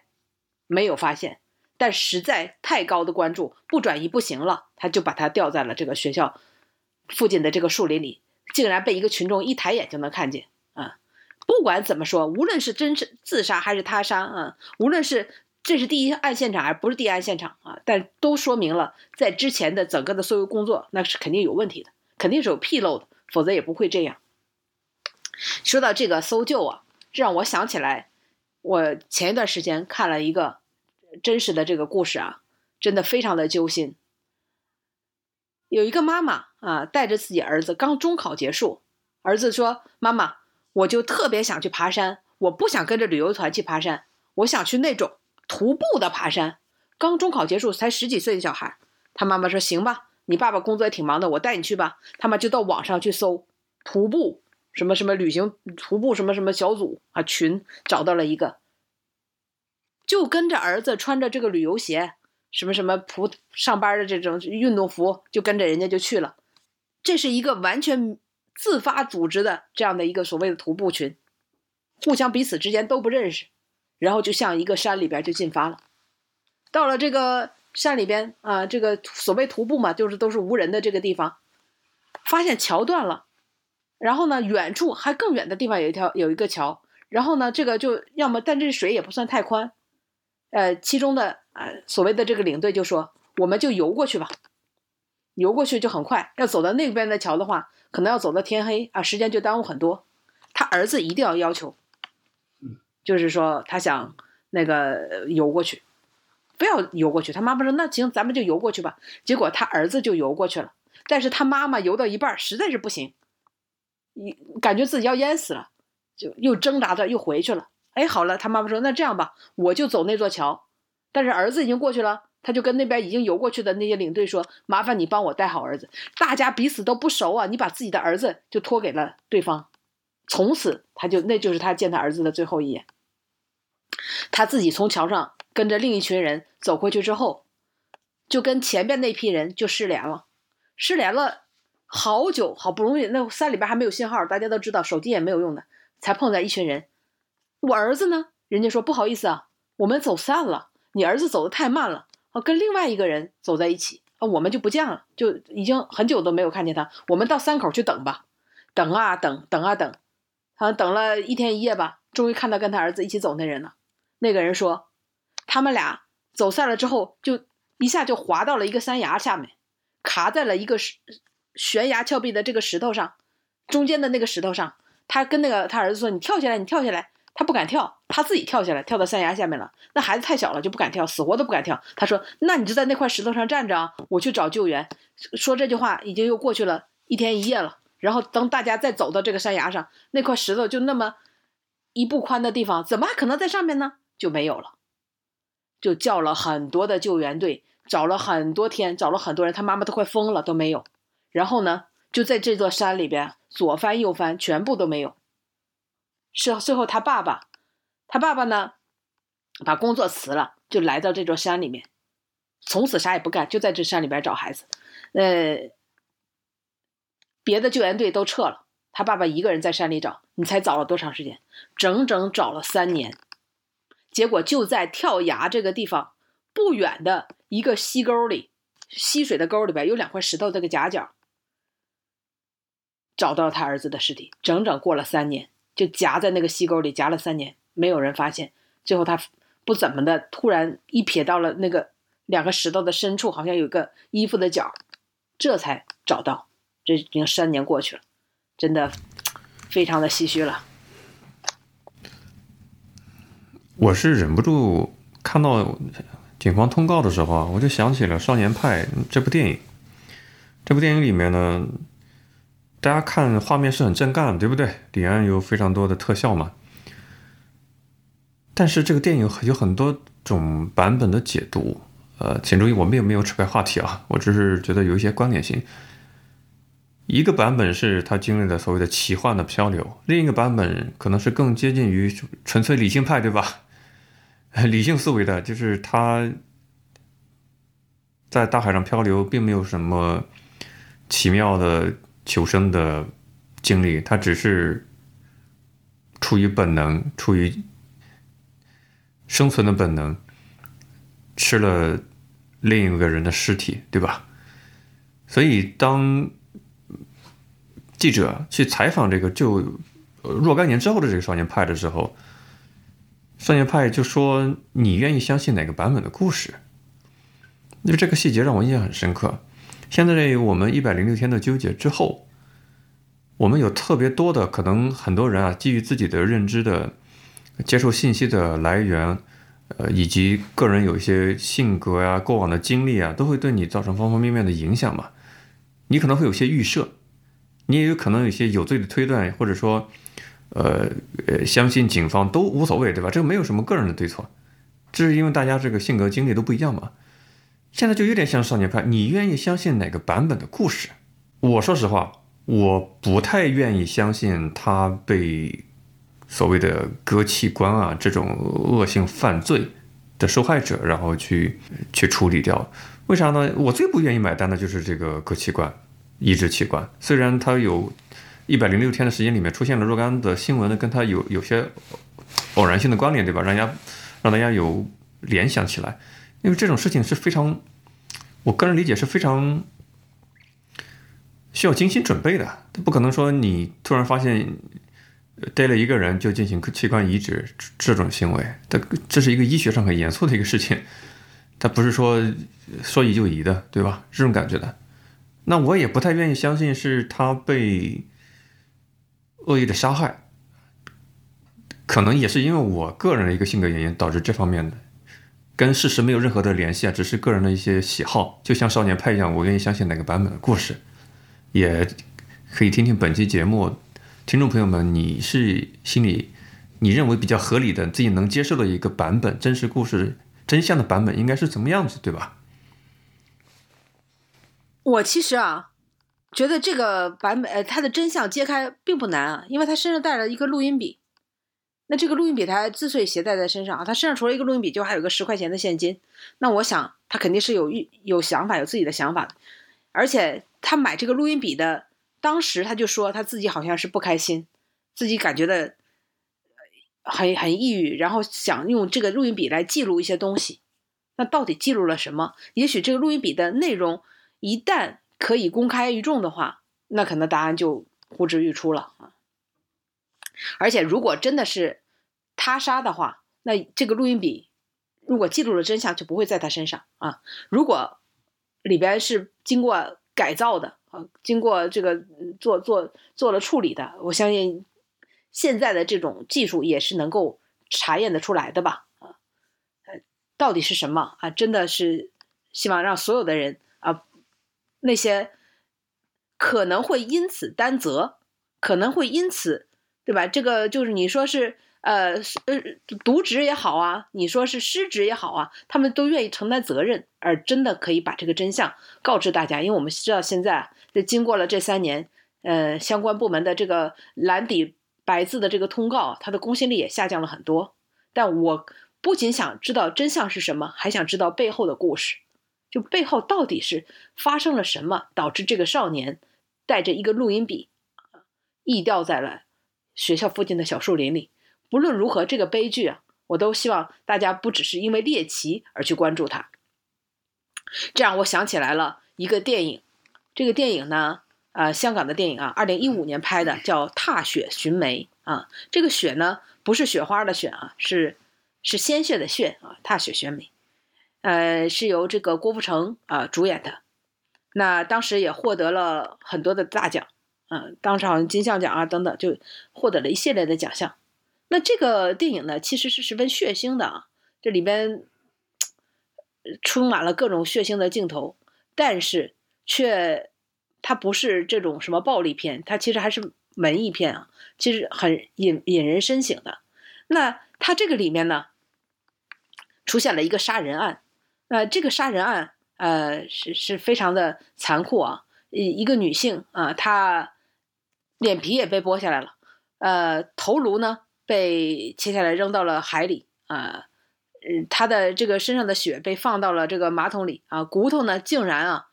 没有发现。但实在太高的关注，不转移不行了，他就把它吊在了这个学校附近的这个树林里，竟然被一个群众一抬眼就能看见啊。不管怎么说，无论是真是自杀还是他杀啊，无论是这是第一案现场还是不是第一案现场啊，但都说明了在之前的整个的搜救工作那是肯定有问题的，肯定是有纰漏的，否则也不会这样。说到这个搜救啊，让我想起来，我前一段时间看了一个真实的这个故事啊，真的非常的揪心。有一个妈妈啊，带着自己儿子刚中考结束，儿子说：“妈妈。”我就特别想去爬山，我不想跟着旅游团去爬山，我想去那种徒步的爬山。刚中考结束，才十几岁的小孩，他妈妈说：“行吧，你爸爸工作也挺忙的，我带你去吧。”他们就到网上去搜徒步什么什么旅行徒步什么什么小组啊群，找到了一个，就跟着儿子穿着这个旅游鞋，什么什么普上班的这种运动服，就跟着人家就去了。这是一个完全。自发组织的这样的一个所谓的徒步群，互相彼此之间都不认识，然后就向一个山里边就进发了。到了这个山里边啊，这个所谓徒步嘛，就是都是无人的这个地方，发现桥断了，然后呢，远处还更远的地方有一条有一个桥，然后呢，这个就要么，但这水也不算太宽，呃，其中的呃所谓的这个领队就说，我们就游过去吧，游过去就很快，要走到那边的桥的话。可能要走到天黑啊，时间就耽误很多。他儿子一定要要求，就是说他想那个游过去，不要游过去。他妈妈说：“那行，咱们就游过去吧。”结果他儿子就游过去了，但是他妈妈游到一半实在是不行，一感觉自己要淹死了，就又挣扎着又回去了。哎，好了，他妈妈说：“那这样吧，我就走那座桥。”但是儿子已经过去了。他就跟那边已经游过去的那些领队说：“麻烦你帮我带好儿子。”大家彼此都不熟啊，你把自己的儿子就托给了对方，从此他就那就是他见他儿子的最后一眼。他自己从桥上跟着另一群人走过去之后，就跟前边那批人就失联了，失联了好久，好不容易那山里边还没有信号，大家都知道手机也没有用的，才碰在一群人，我儿子呢？人家说不好意思啊，我们走散了，你儿子走的太慢了，啊，跟另外一个人走在一起啊，我们就不见了，就已经很久都没有看见他。我们到三口去等吧，等啊等，等啊等，好像等了一天一夜吧，终于看到跟他儿子一起走那人了。那个人说，他们俩走散了之后，就一下就滑到了一个山崖下面，卡在了一个悬崖峭壁的这个石头上，中间的那个石头上。他跟那个他儿子说：“你跳下来，你跳下来。”他不敢跳，他自己跳下来，跳到山崖下面了。那孩子太小了，就不敢跳，死活都不敢跳。他说：“那你就在那块石头上站着啊，我去找救援。”说这句话已经又过去了一天一夜了。然后等大家再走到这个山崖上，那块石头就那么一步宽的地方，怎么可能在上面呢？就没有了。就叫了很多的救援队，找了很多天，找了很多人，他妈妈都快疯了，都没有。然后呢，就在这座山里边左翻右翻，全部都没有。是最后他爸爸，他爸爸呢，把工作辞了，就来到这座山里面，从此啥也不干，就在这山里边找孩子。呃，别的救援队都撤了，他爸爸一个人在山里找。你猜找了多长时间？整整找了三年。结果就在跳崖这个地方不远的一个溪沟里，溪水的沟里边有两块石头这个夹角，找到了他儿子的尸体。整整过了三年。就夹在那个溪沟里夹了三年，没有人发现。最后他不怎么的，突然一瞥到了那个两个石头的深处，好像有个衣服的角，这才找到。这已经三年过去了，真的非常的唏嘘了。
我是忍不住看到警方通告的时候啊，我就想起了《少年派》这部电影。这部电影里面呢。大家看画面是很震撼，对不对？里面有非常多的特效嘛。但是这个电影有很多种版本的解读，呃，请注意，我们也没有扯开话题啊，我只是觉得有一些关联性。一个版本是他经历了所谓的奇幻的漂流，另一个版本可能是更接近于纯粹理性派，对吧？理性思维的，就是他在大海上漂流，并没有什么奇妙的。求生的经历，他只是出于本能，出于生存的本能，吃了另一个人的尸体，对吧？所以，当记者去采访这个就若干年之后的这个少年派的时候，少年派就说：“你愿意相信哪个版本的故事？”那这个细节让我印象很深刻。现在我们一百零六天的纠结之后，我们有特别多的可能，很多人啊，基于自己的认知的接受信息的来源，呃，以及个人有一些性格呀、过往的经历啊，都会对你造成方方面面的影响嘛。你可能会有些预设，你也有可能有些有罪的推断，或者说，呃呃，相信警方都无所谓，对吧？这个没有什么个人的对错，这是因为大家这个性格经历都不一样嘛。现在就有点像少年派，你愿意相信哪个版本的故事？我说实话，我不太愿意相信他被所谓的割器官啊这种恶性犯罪的受害者，然后去去处理掉。为啥呢？我最不愿意买单的就是这个割器官、移植器官。虽然他有一百零六天的时间里面出现了若干的新闻呢，跟他有有些偶然性的关联，对吧？让人家让大家有联想起来。因为这种事情是非常，我个人理解是非常需要精心准备的。他不可能说你突然发现逮了一个人就进行器官移植这种行为，这这是一个医学上很严肃的一个事情，它不是说说移就移的，对吧？这种感觉的。那我也不太愿意相信是他被恶意的杀害，可能也是因为我个人的一个性格原因导致这方面的。跟事实没有任何的联系啊，只是个人的一些喜好，就像少年派一样，我愿意相信哪个版本的故事，也可以听听本期节目，听众朋友们，你是心里你认为比较合理的、自己能接受的一个版本，真实故事真相的版本应该是怎么样子，对吧？
我其实啊，觉得这个版本，呃，他的真相揭开并不难啊，因为他身上带了一个录音笔。那这个录音笔他之所以携带在身上啊，他身上除了一个录音笔，就还有个十块钱的现金。那我想他肯定是有有想法，有自己的想法的。而且他买这个录音笔的当时，他就说他自己好像是不开心，自己感觉的很很抑郁，然后想用这个录音笔来记录一些东西。那到底记录了什么？也许这个录音笔的内容一旦可以公开于众的话，那可能答案就呼之欲出了啊！而且，如果真的是他杀的话，那这个录音笔如果记录了真相，就不会在他身上啊。如果里边是经过改造的啊，经过这个做做做了处理的，我相信现在的这种技术也是能够查验的出来的吧？啊，到底是什么啊？真的是希望让所有的人，那些可能会因此担责，可能会因此。对吧？这个就是你说是呃呃渎职也好啊，你说是失职也好啊，他们都愿意承担责任，而真的可以把这个真相告知大家。因为我们知道现在，这经过了这三年，呃，相关部门的这个蓝底白字的这个通告，它的公信力也下降了很多。但我不仅想知道真相是什么，还想知道背后的故事，就背后到底是发生了什么，导致这个少年带着一个录音笔，溢掉在了。学校附近的小树林里，不论如何，这个悲剧啊，我都希望大家不只是因为猎奇而去关注它。这样，我想起来了一个电影，这个电影呢，呃，香港的电影啊，二零一五年拍的，叫《踏雪寻梅》啊。这个雪呢，不是雪花的雪啊，是是鲜血的血啊。踏雪寻梅，呃，是由这个郭富城啊主演的，那当时也获得了很多的大奖。嗯，当场金像奖啊等等，就获得了一系列的奖项。那这个电影呢，其实是十分血腥的啊，这里边充满了各种血腥的镜头，但是却它不是这种什么暴力片，它其实还是文艺片啊，其实很引引人深省的。那它这个里面呢，出现了一个杀人案，呃这个杀人案呃是是非常的残酷啊，一一个女性啊，她。脸皮也被剥下来了，呃，头颅呢被切下来扔到了海里啊，嗯，他的这个身上的血被放到了这个马桶里啊，骨头呢竟然啊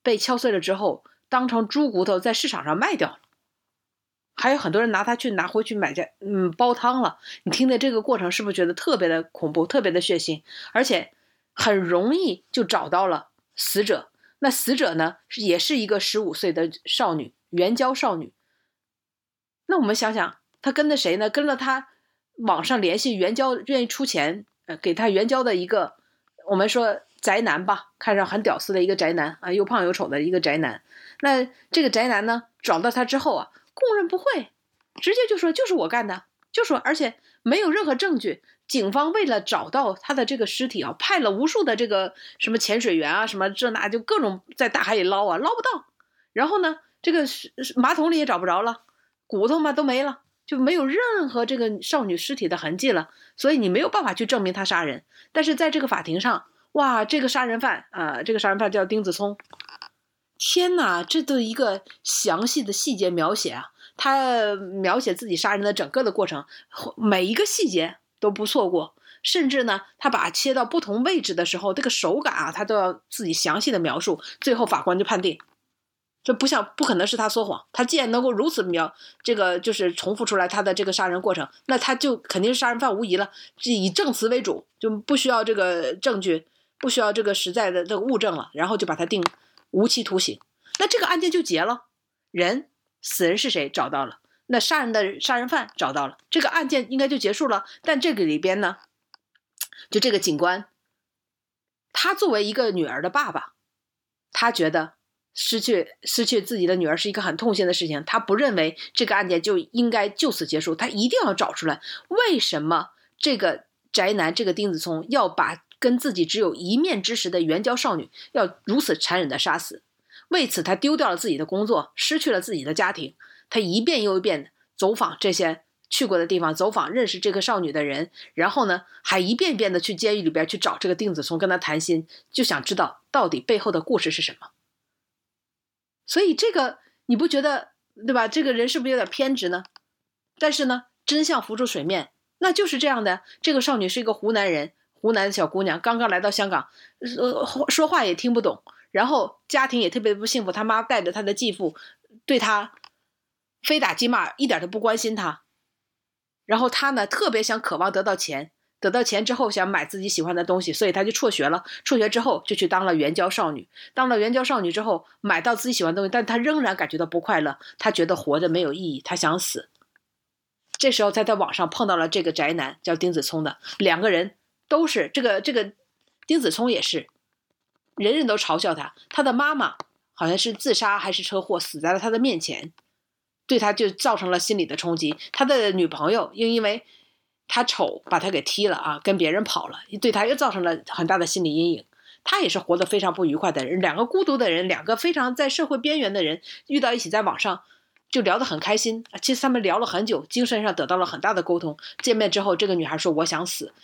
被敲碎了之后当成猪骨头在市场上卖掉了，还有很多人拿它去拿回去买家嗯煲汤了。你听的这个过程是不是觉得特别的恐怖，特别的血腥，而且很容易就找到了死者？那死者呢也是一个十五岁的少女，援交少女。那我们想想，他跟的谁呢？跟了他网上联系援交，愿意出钱，呃，给他援交的一个，我们说宅男吧，看上很屌丝的一个宅男啊，又胖又丑的一个宅男。那这个宅男呢，找到他之后啊，供认不讳，直接就说就是我干的，就说而且没有任何证据。警方为了找到他的这个尸体啊，派了无数的这个什么潜水员啊，什么这那就各种在大海里捞啊，捞不到。然后呢，这个马桶里也找不着了。骨头嘛都没了，就没有任何这个少女尸体的痕迹了，所以你没有办法去证明他杀人。但是在这个法庭上，哇，这个杀人犯啊，这个杀人犯叫丁子聪，天哪，这都一个详细的细节描写啊，他描写自己杀人的整个的过程，每一个细节都不错过，甚至呢，他把切到不同位置的时候，这个手感啊，他都要自己详细的描述，最后法官就判定。这不像，不可能是他说谎。他既然能够如此描，这个就是重复出来他的这个杀人过程，那他就肯定是杀人犯无疑了。以证词为主，就不需要这个证据，不需要这个实在的这个物证了，然后就把他定无期徒刑。那这个案件就结了。人死人是谁找到了？那杀人的杀人犯找到了，这个案件应该就结束了。但这个里边呢，就这个警官，他作为一个女儿的爸爸，他觉得。失去失去自己的女儿是一个很痛心的事情，他不认为这个案件就应该就此结束，他一定要找出来为什么这个宅男这个丁子聪要把跟自己只有一面之识的援交少女要如此残忍的杀死，为此他丢掉了自己的工作，失去了自己的家庭，他一遍又一遍的走访这些去过的地方，走访认识这个少女的人，然后呢还一遍一遍的去监狱里边去找这个丁子聪跟他谈心，就想知道到底背后的故事是什么。所以这个你不觉得对吧？这个人是不是有点偏执呢？但是呢，真相浮出水面，那就是这样的。这个少女是一个湖南人，湖南的小姑娘，刚刚来到香港，呃，说话也听不懂，然后家庭也特别不幸福，他妈带着他的继父，对他非打即骂，一点都不关心他。然后他呢特别想渴望得到钱，得到钱之后想买自己喜欢的东西，所以他就辍学了。辍学之后就去当了援交少女，当了援交少女之后买到自己喜欢的东西，但他仍然感觉到不快乐，他觉得活着没有意义，他想死。这时候他在网上碰到了这个宅男，叫丁子聪的，两个人都是这个这个丁子聪也是，人人都嘲笑他，他的妈妈好像是自杀还是车祸死在了他的面前，对他就造成了心理的冲击。他的女朋友又因为他丑把他给踢了啊，跟别人跑了，对他又造成了很大的心理阴影。他也是活得非常不愉快的人，两个孤独的人，两个非常在社会边缘的人遇到一起，在网上。就聊得很开心！其实他们聊了很久，精神上得到了很大的沟通。见面之后，这个女孩说：“我想死。”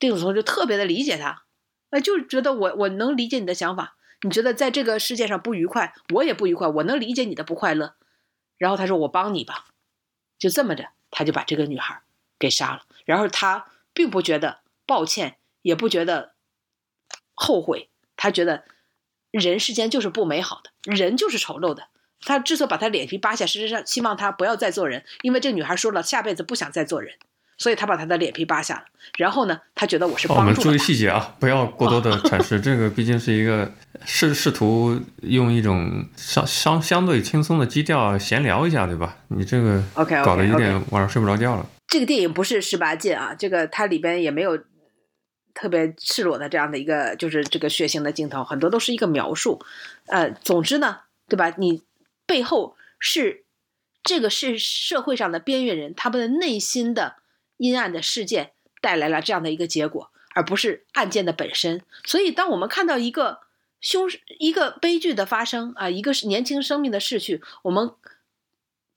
丁子聪就特别的理解她，啊，就觉得我我能理解你的想法。你觉得在这个世界上不愉快，我也不愉快，我能理解你的不快乐。然后他说：“我帮你吧。”就这么着，他就把这个女孩给杀了。然后他并不觉得抱歉，也不觉得后悔，他觉得人世间就是不美好的，人就是丑陋的。他之所以把他脸皮扒下，实际上希望他不要再做人，因为这女孩说了下辈子不想再做人，所以他把他的脸皮扒下了。然后呢，他觉得我是帮助
我们注意细节啊，不要过多的阐释。这个毕竟是一个试试图用一种相相相对轻松的基调闲聊一下，对吧？你这个
OK
搞得有点晚上睡不着觉了。
这个电影不是十八禁啊，这个它里边也没有特别赤裸的这样的一个就是这个血腥的镜头，很多都是一个描述。呃，总之呢，对吧？你。背后是这个是社会上的边缘人，他们的内心的阴暗的事件带来了这样的一个结果，而不是案件的本身。所以，当我们看到一个凶一个悲剧的发生啊，一个是年轻生命的逝去，我们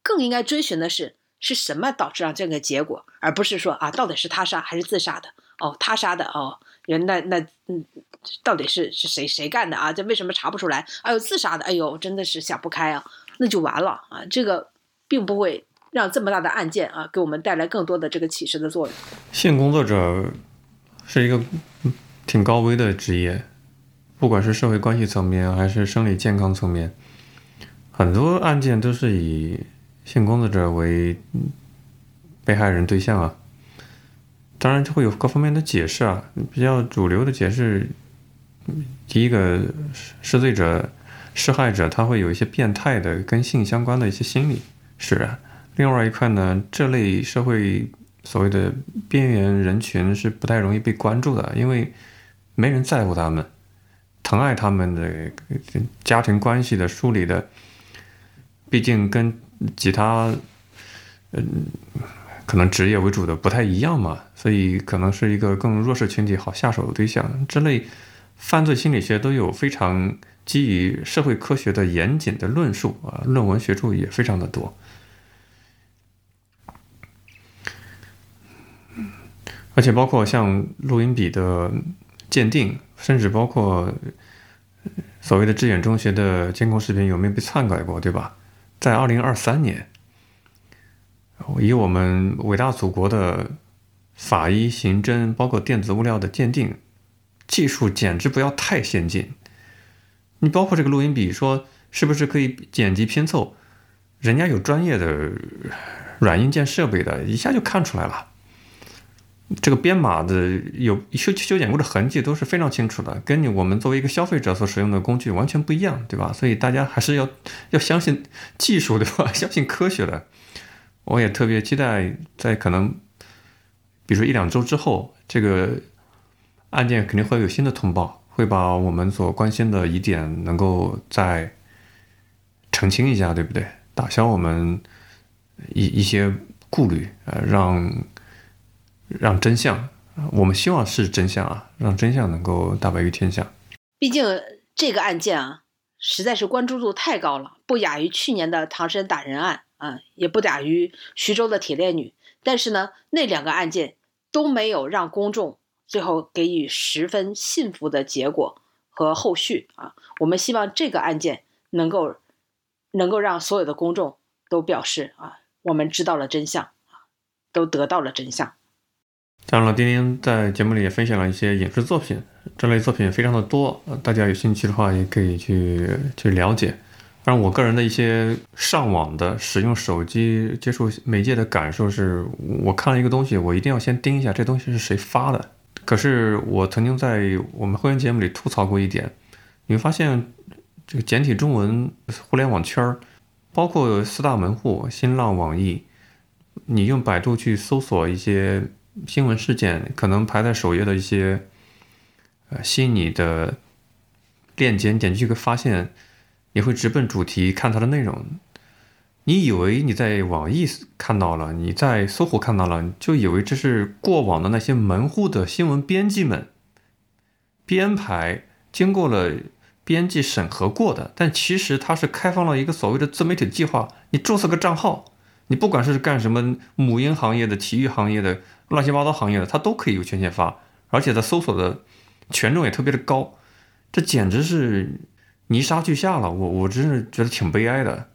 更应该追寻的是是什么导致了这个结果，而不是说啊，到底是他杀还是自杀的？哦，他杀的哦，人那那嗯。到底是是谁谁干的啊？这为什么查不出来？哎呦，自杀的，哎呦，真的是想不开啊！那就完了啊！这个并不会让这么大的案件啊给我们带来更多的这个启示的作用。
性工作者是一个挺高危的职业，不管是社会关系层面还是生理健康层面，很多案件都是以性工作者为被害人对象啊。当然，就会有各方面的解释啊，比较主流的解释。第一个施罪者、施害者，他会有一些变态的跟性相关的一些心理使然。另外一块呢，这类社会所谓的边缘人群是不太容易被关注的，因为没人在乎他们，疼爱他们的家庭关系的梳理的，毕竟跟其他嗯可能职业为主的不太一样嘛，所以可能是一个更弱势群体好下手的对象。这类。犯罪心理学都有非常基于社会科学的严谨的论述啊，论文学著也非常的多。而且包括像录音笔的鉴定，甚至包括所谓的致远中学的监控视频有没有被篡改过，对吧？在二零二三年，以我们伟大祖国的法医、刑侦，包括电子物料的鉴定。技术简直不要太先进，你包括这个录音笔，说是不是可以剪辑拼凑？人家有专业的软硬件设备的，一下就看出来了。这个编码的有修修剪过的痕迹都是非常清楚的，跟你我们作为一个消费者所使用的工具完全不一样，对吧？所以大家还是要要相信技术，对吧？相信科学的。我也特别期待在可能，比如说一两周之后，这个。案件肯定会有新的通报，会把我们所关心的疑点能够再澄清一下，对不对？打消我们一一些顾虑，呃，让让真相，我们希望是真相啊，让真相能够大白于天下。
毕竟这个案件啊，实在是关注度太高了，不亚于去年的唐山打人案啊，也不亚于徐州的铁链女。但是呢，那两个案件都没有让公众。最后给予十分信服的结果和后续啊！我们希望这个案件能够能够让所有的公众都表示啊，我们知道了真相啊，都得到了真相。
当然了，丁丁在节目里也分享了一些影视作品，这类作品非常的多，大家有兴趣的话也可以去去了解。当然我个人的一些上网的、使用手机、接触媒介的感受是，我看了一个东西，我一定要先盯一下这东西是谁发的。可是我曾经在我们会员节目里吐槽过一点，你会发现这个简体中文互联网圈儿，包括四大门户新浪、网易，你用百度去搜索一些新闻事件，可能排在首页的一些呃吸引你的链接，点进去会发现。你会直奔主题看它的内容，你以为你在网易看到了，你在搜狐看到了，就以为这是过往的那些门户的新闻编辑们编排经过了编辑审核过的，但其实它是开放了一个所谓的自媒体计划，你注册个账号，你不管是干什么母婴行业的、体育行业的、乱七八糟行业的，它都可以有权限发，而且它搜索的权重也特别的高，这简直是。泥沙俱下了，我我真是觉得挺悲哀的。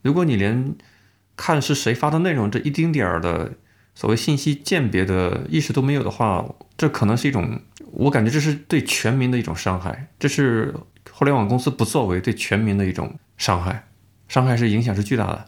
如果你连看是谁发的内容这一丁点儿的所谓信息鉴别的意识都没有的话，这可能是一种，我感觉这是对全民的一种伤害，这是互联网公司不作为对全民的一种伤害，伤害是影响是巨大的。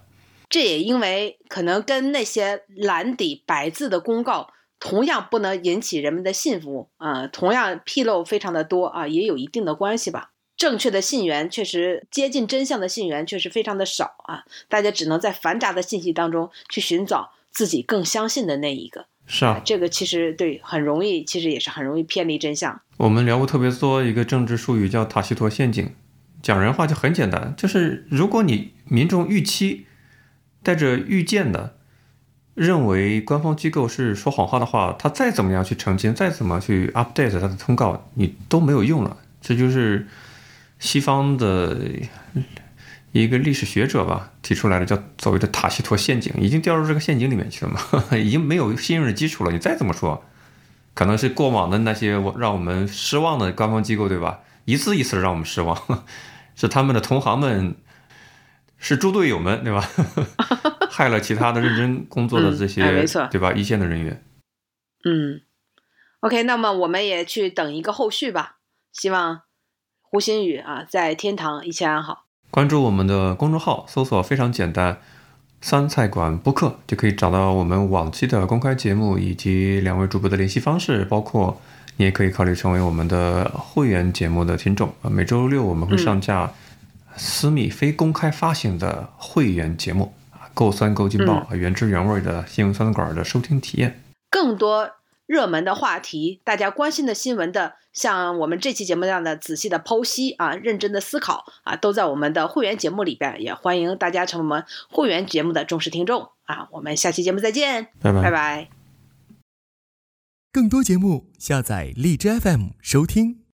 这也因为可能跟那些蓝底白字的公告同样不能引起人们的信服啊，同样纰漏非常的多啊，也有一定的关系吧。正确的信源确实接近真相的信源确实非常的少啊，大家只能在繁杂的信息当中去寻找自己更相信的那一个。
是啊，
这个其实对很容易，其实也是很容易偏离真相。
我们聊过特别多一个政治术语叫塔西佗陷阱，讲人话就很简单，就是如果你民众预期带着预见的认为官方机构是说谎话的话，他再怎么样去澄清，再怎么去 update 他的通告，你都没有用了。这就是。西方的一个历史学者吧提出来的，叫所谓的塔西佗陷阱，已经掉入这个陷阱里面去了嘛？已经没有信任的基础了。你再怎么说，可能是过往的那些让我们失望的官方机构，对吧？一次一次让我们失望，是他们的同行们，是猪队友们，对吧？害了其他的认真工作的这些，
没错，
对吧？一线的人员。
嗯，OK，那么我们也去等一个后续吧，希望。胡鑫宇啊，在天堂一切安好。
关注我们的公众号，搜索非常简单，“酸菜馆播客”就可以找到我们往期的公开节目以及两位主播的联系方式。包括你也可以考虑成为我们的会员节目的听众啊。每周六我们会上架私密非公开发行的会员节目啊，够酸够劲爆，原汁原味的新闻酸菜馆的收听体验。
更多。热门的话题，大家关心的新闻的，像我们这期节目这样的仔细的剖析啊，认真的思考啊，都在我们的会员节目里边，也欢迎大家成为我们会员节目的忠实听众啊。我们下期节目再见，
拜拜
拜拜。
更多节目下载荔枝 FM 收听。